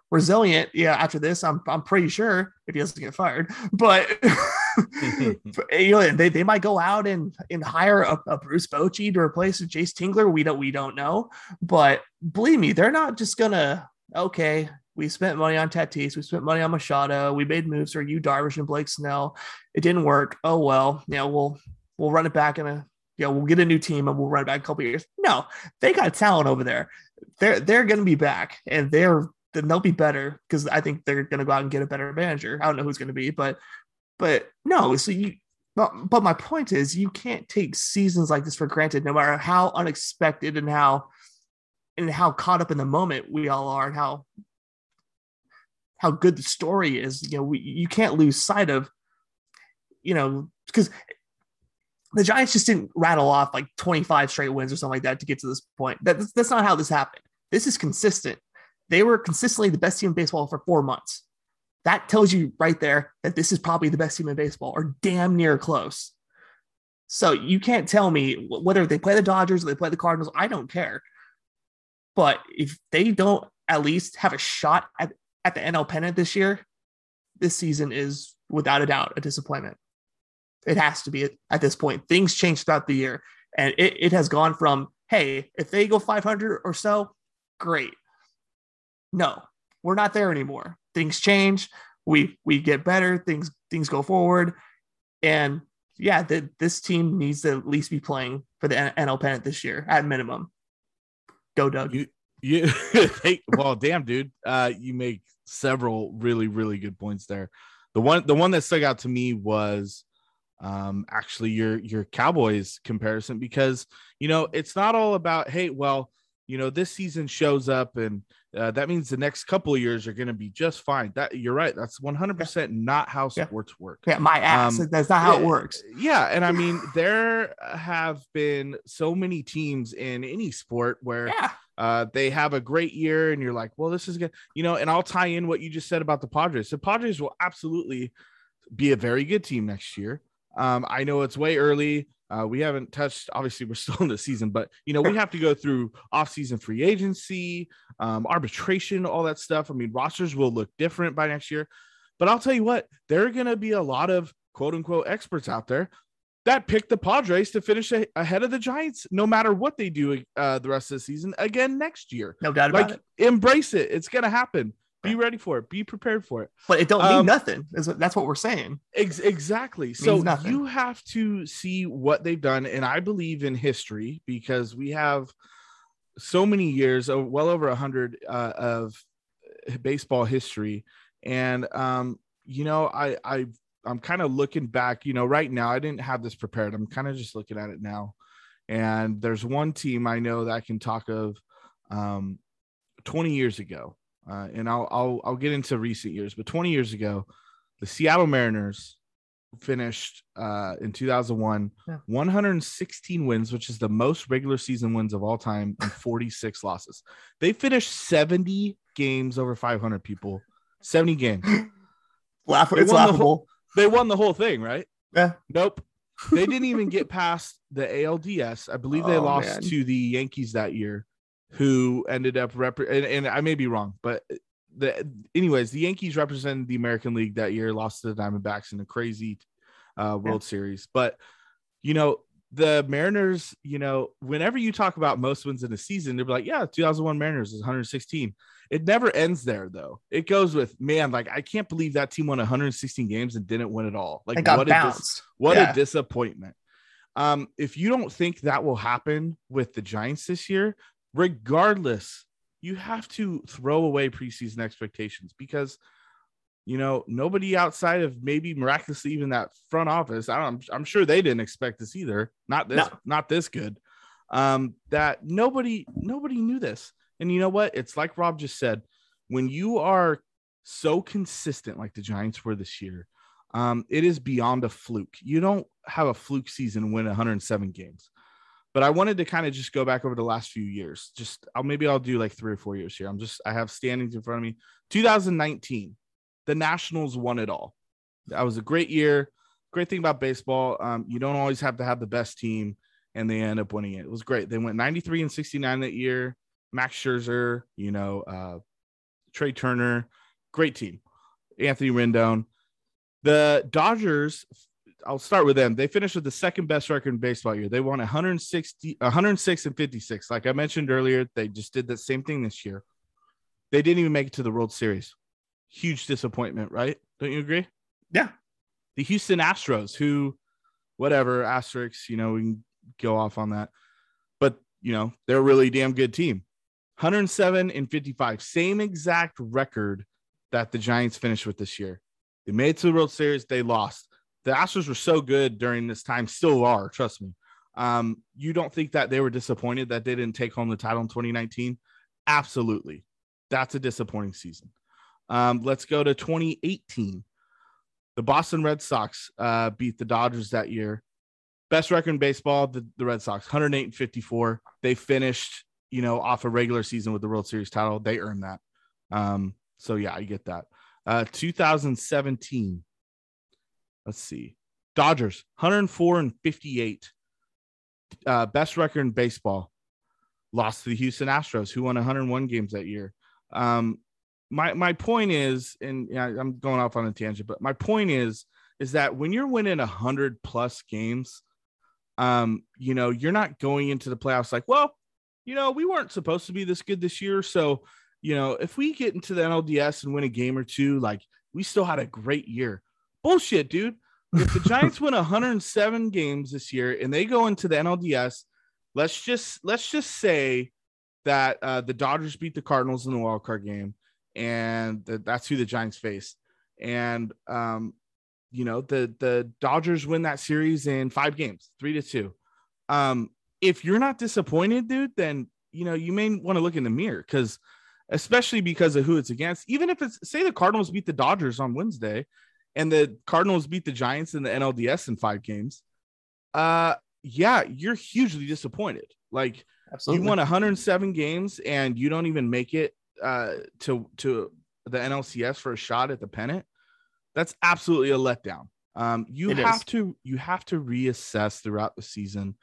resilient. Yeah, after this, I'm I'm pretty sure if he doesn't get fired. But you know, they, they might go out and and hire a, a Bruce Bochy to replace Jayce Tingler. We don't we don't know, but believe me, they're not just gonna okay. We spent money on Tatis. We spent money on Machado. We made moves for Yu Darvish and Blake Snell. It didn't work. Oh well. Yeah, we'll we'll run it back in a yeah, we'll get a new team and we'll run it back a couple years. No, they got talent over there. They're they're gonna be back and they're then they'll be better because I think they're gonna go out and get a better manager. I don't know who's gonna be, but but no, so you but, but my point is you can't take seasons like this for granted, no matter how unexpected and how and how caught up in the moment we all are and how how good the story is. You know, we, you can't lose sight of, you know, because the Giants just didn't rattle off like 25 straight wins or something like that to get to this point. That, that's not how this happened. This is consistent. They were consistently the best team in baseball for four months that tells you right there that this is probably the best team in baseball or damn near close. So you can't tell me whether they play the Dodgers or they play the Cardinals. I don't care. But if they don't at least have a shot at, at the NL pennant this year, this season is without a doubt a disappointment. It has to be at, this point. Things change throughout the year. And it, it has gone from, hey, if they go 500 or so, great. No, we're not there anymore things change we we get better things things go forward and yeah the, this team needs to at least be playing for the nl pennant this year at minimum go doug you you hey, well damn dude uh you make several really really good points there the one the one that stuck out to me was um actually your your cowboys comparison because you know it's not all about hey well you know this season shows up and uh, that means the next couple of years are going to be just fine. That you're right. That's 100% not how sports yeah. work. Yeah, my ass. Um, that's not how it, it works. Yeah, and I mean there have been so many teams in any sport where yeah. Uh, they have a great year, and you're like, well, this is good, you know. And I'll tie in what you just said about the Padres. The Padres will absolutely be a very good team next year. Um, I know it's way early. Uh, we haven't touched, obviously, we're still in the season, but you know, we have to go through off-season free agency, um, arbitration, all that stuff. I mean, rosters will look different by next year. But I'll tell you what, there are going to be a lot of quote unquote experts out there that pick the Padres to finish a- ahead of the Giants, no matter what they do uh, the rest of the season again next year. No doubt about like, it. Embrace it. It's going to happen. Be ready for it. Be prepared for it. But it don't mean um, nothing. That's what we're saying. Ex- exactly. So you have to see what they've done, and I believe in history because we have so many years, of well over a hundred uh, of baseball history, and um, you know, I I I'm kind of looking back. You know, right now I didn't have this prepared. I'm kind of just looking at it now, and there's one team I know that I can talk of um, 20 years ago uh, and I'll, I'll I'll get into recent years, but 20 years ago, the Seattle Mariners finished uh, in 2001 yeah. 116 wins, which is the most regular season wins of all time, and 46 losses. They finished 70 games over 500 people, 70 games. Laugh, it's laughable. Whole, they won the whole thing, right? Yeah. Nope. they didn't even get past the ALDS. I believe they oh, lost man. to the Yankees that year who ended up rep and, and, I may be wrong, but the anyways, the Yankees represented the American League that year, lost to the Diamondbacks in a crazy uh, World yeah. Series. But you know, the Mariners, you know, whenever you talk about most wins in a season, they're like, yeah, 2001 Mariners is 116. It never ends there though. It goes with man, like I can't believe that team won 116 games and didn't win at all. Like what a dis- what yeah. a disappointment. Um, if you don't think that will happen with the Giants this year, regardless, you have to throw away preseason expectations because you know nobody outside of maybe miraculously even that front office. I don't. I'm sure they didn't expect this either. Not this. No. Not this good. Um, that nobody nobody knew this. And you know what? It's like Rob just said. When you are so consistent like the Giants were this year, um, it is beyond a fluke. You don't have a fluke season and win 107 games. But I wanted to kind of just go back over the last few years. Just I'll maybe I'll do like three or four years here. I'm just I have standings in front of me. 2019, the Nationals won it all. That was a great year. Great thing about baseball, um, you don't always have to have the best team, and they end up winning it. It was great. They went 93 and 69 that year. Max Scherzer, you know, uh, Trea Turner, great team. Anthony Rendon. The Dodgers, I'll start with them. They finished with the second best record in baseball year. They won 160, 106 and 56. Like I mentioned earlier, they just did the same thing this year. They didn't even make it to the World Series. Huge disappointment, right? Don't you agree? Yeah. The Houston Astros, who, whatever, asterisks, you know, we can go off on that. But, you know, they're a really damn good team. 107 and 55, same exact record that the Giants finished with this year. They made it to the World Series, they lost. The Astros were so good during this time, still are, trust me. Um, you don't think that they were disappointed that they didn't take home the title in 2019? Absolutely. That's a disappointing season. Um, let's go to 2018. The Boston Red Sox uh, beat the Dodgers that year. Best record in baseball, the, the Red Sox, 108 and 54. They finished, you know, off a regular season with the World Series title. They earned that. Um, so yeah, I get that. Uh, 2017. Let's see. Dodgers, 104 and 58. Uh, best record in baseball. Lost to the Houston Astros, who won 101 games that year. Um, my my point is, and yeah, I'm going off on a tangent, but my point is, is that when you're winning hundred plus games, um, you know, you're not going into the playoffs like, well, you know, we weren't supposed to be this good this year, so you know, if we get into the NLDS and win a game or two, like we still had a great year. Bullshit, dude. If the Giants win 107 games this year and they go into the NLDS, let's just let's just say that uh, the Dodgers beat the Cardinals in the wild card game, and the, that's who the Giants face. And um, you know, the the Dodgers win that series in five games, three to two. Um, if you're not disappointed, dude, then you know you may want to look in the mirror because especially because of who it's against. Even if it's say the Cardinals beat the Dodgers on Wednesday and the Cardinals beat the Giants in the NLDS in five games, uh yeah, you're hugely disappointed. Like Absolutely. you won 107 games and you don't even make it uh to to the NLCS for a shot at the pennant. That's absolutely a letdown. Um you it have is. to you have to reassess throughout the season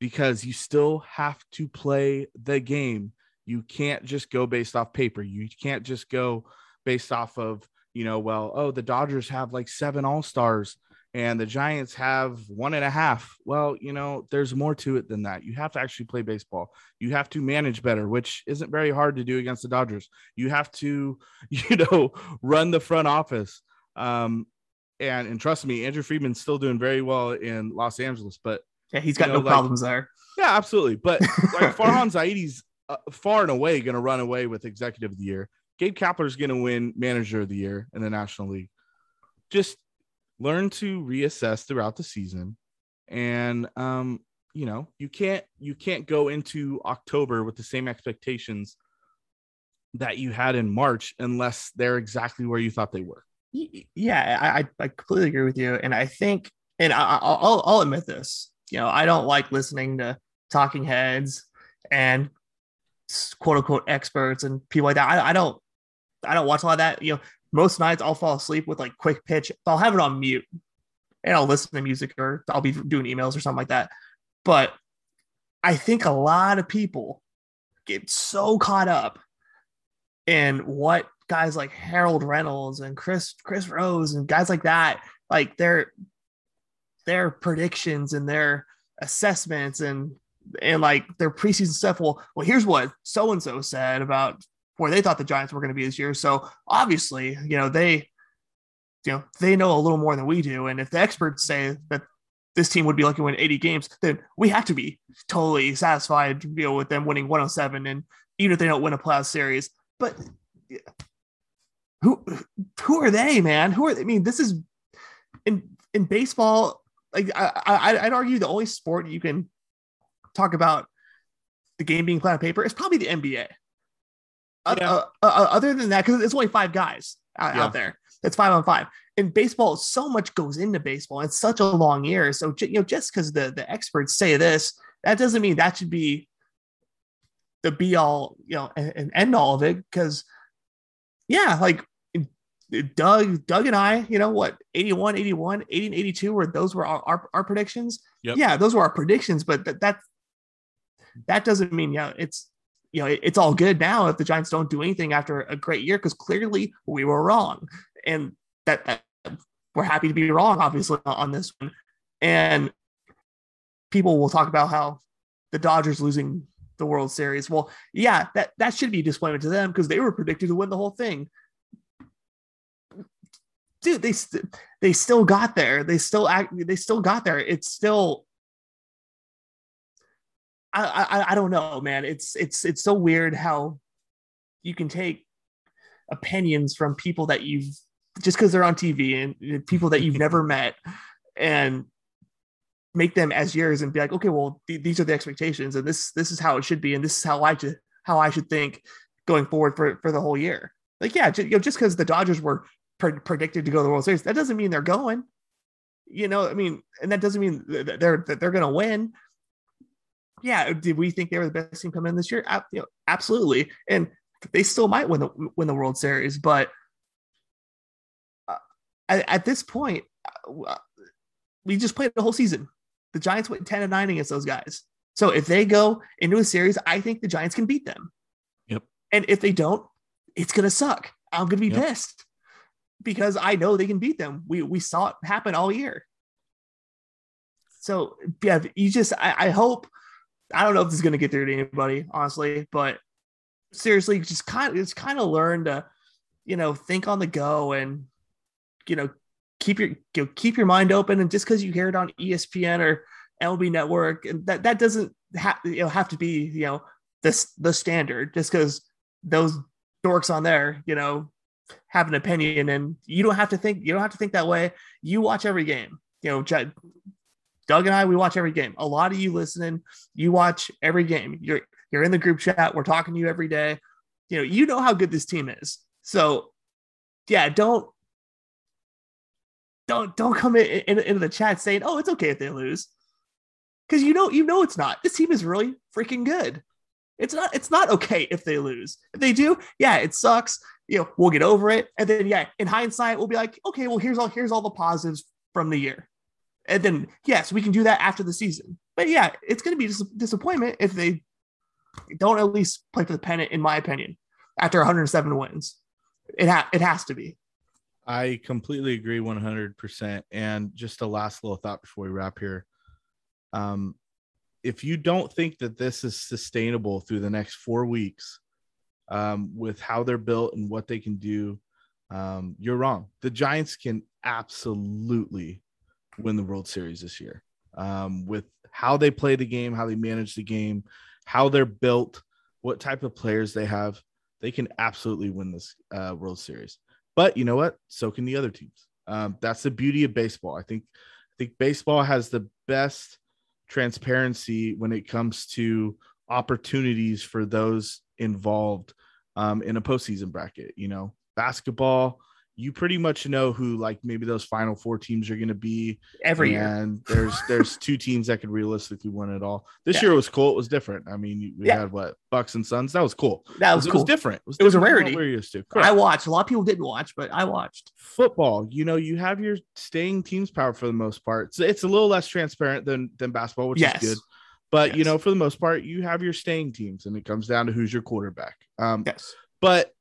because you still have to play the game you can't just go based off paper. You can't just go based off of, you know, well, oh, the Dodgers have like seven All Stars and the Giants have one and a half. Well, you know, there's more to it than that. You have to actually play baseball. You have to manage better, which isn't very hard to do against the Dodgers. You have to, you know, run the front office. Um, and and trust me, Andrew Friedman's still doing very well in Los Angeles, but yeah, he's got you know, no like, problems there. Yeah, absolutely. But like Farhan Zaidi's uh, far and away going to run away with executive of the year. Gabe Kapler is going to win manager of the year in the National League. Just learn to reassess throughout the season, and um, you know you can't you can't go into October with the same expectations that you had in March unless they're exactly where you thought they were. Yeah, I, I completely agree with you, and I think, and I, I'll I'll admit this. You know, I don't like listening to talking heads and quote unquote experts and people like that. I, I don't I don't watch a lot of that. You know, most nights I'll fall asleep with like quick pitch. I'll have it on mute and I'll listen to music or I'll be doing emails or something like that. But I think a lot of people get so caught up in what guys like Harold Reynolds and Chris Chris Rose and guys like that, like their their predictions and their assessments and and like their preseason stuff. Well, well, here's what so and so said about where they thought the Giants were going to be this year. So obviously, you know, they, you know, they know a little more than we do. And if the experts say that this team would be lucky to win 80 games, then we have to be totally satisfied, you know, with them winning 107. And even if they don't win a playoff series, but who who are they, man? Who are they? I mean, this is in in baseball. Like I, I I'd argue the only sport you can talk about the game being played on paper, is probably the NBA. Uh, yeah. Uh, uh, uh, other than that, because it's only five guys out, yeah. out, there. It's five on five. In baseball, so much goes into baseball. It's such a long year. So you know, just because the the experts say this, that doesn't mean that should be the be all, you know, and, and end all of it. Because yeah, like Doug, Doug and I, you know what, 81, 81, 80, and 82 were those were our, our, our predictions. Yep. Yeah, those were our predictions, but that, that that doesn't mean yeah it's you know, it's all good now if the Giants don't do anything after a great year because clearly we were wrong, and that, that we're happy to be wrong, obviously on this one. And people will talk about how the Dodgers losing the World Series. Well, yeah, that that should be disappointment to them because they were predicted to win the whole thing. Dude, they st- they still got there. They still act. They still got there. It's still. I, I I don't know, man. It's it's it's so weird how you can take opinions from people that you've just because they're on TV and people that you've never met and make them as yours and be like, okay, well, th- these are the expectations, and this this is how it should be, and this is how I should how I should think going forward for for the whole year. Like, yeah, you know, just because the Dodgers were pre- predicted to go to the World Series, that doesn't mean they're going. You know, I mean, and that doesn't mean that they're that they're going to win. Yeah, did we think they were the best team coming in this year? You know, absolutely, and they still might win the win the World Series, but uh, at, at this point, uh, we just played the whole season. The Giants went 10 and 9 against those guys. So if they go into a series, I think the Giants can beat them. Yep. And if they don't, it's gonna suck. I'm gonna be Yep. pissed because I know they can beat them. We we saw it happen all year. So yeah, you just I, I hope I don't know if this is gonna get through to anybody, honestly, but seriously, just kind of just kind of learn to, you know, think on the go and you know keep your you know, keep your mind open. And just because you hear it on espn or MLB network and that that doesn't have you know have to be you know this the standard. Just because those dorks on there you know have an opinion and you don't have to think you don't have to think that way. You watch every game you know doug and i we watch every game a lot of you listening you watch every game you're you're in the group chat we're talking to you every day you know you know how good this team is so yeah don't don't don't come in, in, into the chat saying, "Oh, it's okay if they lose," because you know you know it's not. This team is really freaking good. It's not it's not okay if they lose. If they do, yeah, it sucks. You know, we'll get over it, and then yeah, in hindsight, we'll be like, okay, well, here's all here's all the positives from the year, and then yes, we can do that after the season. But yeah, it's going to be dis- disappointment if they don't at least play for the pennant, in my opinion, after 107 wins. It ha- it has to be. I completely agree 100%. And just a last little thought before we wrap here. Um, if you don't think that this is sustainable through the next four weeks um, with how they're built and what they can do, um, you're wrong. The Giants can absolutely win the World Series this year um, with how they play the game, how they manage the game, how they're built, what type of players they have. They can absolutely win this uh, World Series. But you know what? So can the other teams. Um, that's the beauty of baseball. I think I think baseball has the best transparency when it comes to opportunities for those involved um, in a postseason bracket. You know, basketball, you pretty much know who like maybe those final four teams are going to be Every year. and there's there's two teams that could realistically win it all. This Yeah. year was cool. It was different. I mean, we Yeah. had what Bucks and Suns. That was cool. That was it cool. was different. It was, It was a rarity. We're used to. I watched. A lot of people didn't watch, but I watched. Football, you know, you have your staying teams power for the most part. It's, it's a little less transparent than than basketball, which Yes. is good. But you know, for the most part, you have your staying teams, and it comes down to who's your quarterback. Um, Yes. but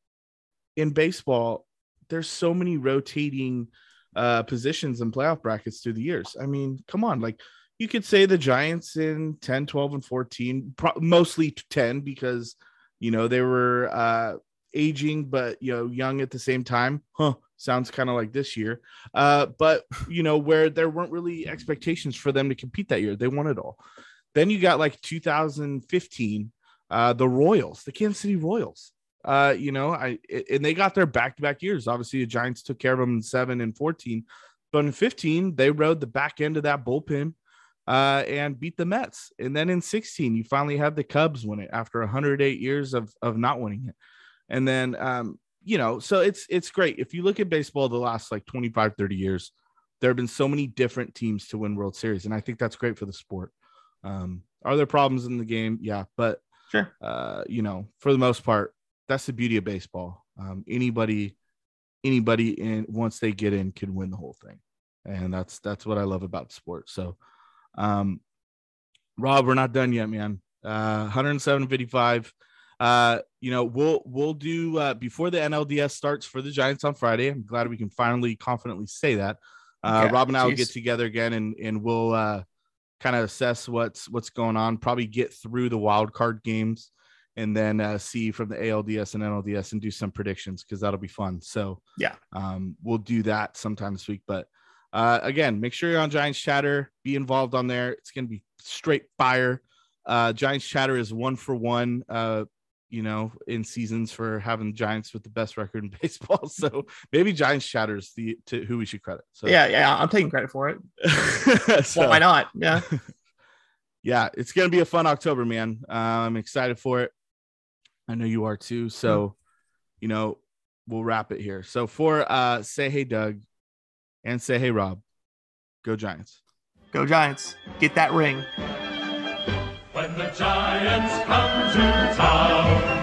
in baseball, there's so many rotating uh, positions and playoff brackets through the years. I mean, come on, like you could say the Giants in 10, 12, and 14, pro- mostly 10 because, you know, they were uh, aging, but, you know, young at the same time. Huh. Sounds kind of like this year. Uh, but, you know, where there weren't really expectations for them to compete that year. They won it all. Then you got like 2015, uh, the Royals, the Kansas City Royals uh, you know, I and they got their back to back years. Obviously, the Giants took care of them in seven and 14, but in 15, they rode the back end of that bullpen uh, and beat the Mets. And then in 16, you finally had the Cubs win it after 108 years of of not winning it. And then um, you know, so it's it's great. If you look at baseball the last like 25, 30 years, there have been so many different teams to win World Series, and I think that's great for the sport. Um, are there problems in the game? Yeah, but Sure. uh, you know, for the most part, that's the beauty of baseball. Um, anybody, anybody in once they get in can win the whole thing, and that's that's what I love about the sport. So, um, Rob, we're not done yet, man. Uh, 107.55. uh, you know, we'll we'll do uh, before the NLDS starts for the Giants on Friday. I'm glad we can finally confidently say that. Uh, Yeah, Rob and I will get together again and and we'll uh, kind of assess what's what's going on. Probably get through the wild card games and then uh, see from the ALDS and NLDS and do some predictions because that'll be fun. So Yeah. um, we'll do that sometime this week. But uh, again, make sure you're on Giants Chatter. Be involved on there. It's gonna be straight fire. Uh, Giants Chatter is one for one. Uh, you know, in seasons for having Giants with the best record in baseball. So maybe Giants Chatter is the to who we should credit. So Yeah, yeah, I'm taking credit for it. so, Well, why not? Yeah. yeah, it's gonna be a fun October, man. Uh, I'm excited for it. I know you are too. So, you know, we'll wrap it here. So for uh say hey Doug and say hey Rob, go Giants. Go Giants. Get that ring. When the Giants come to town,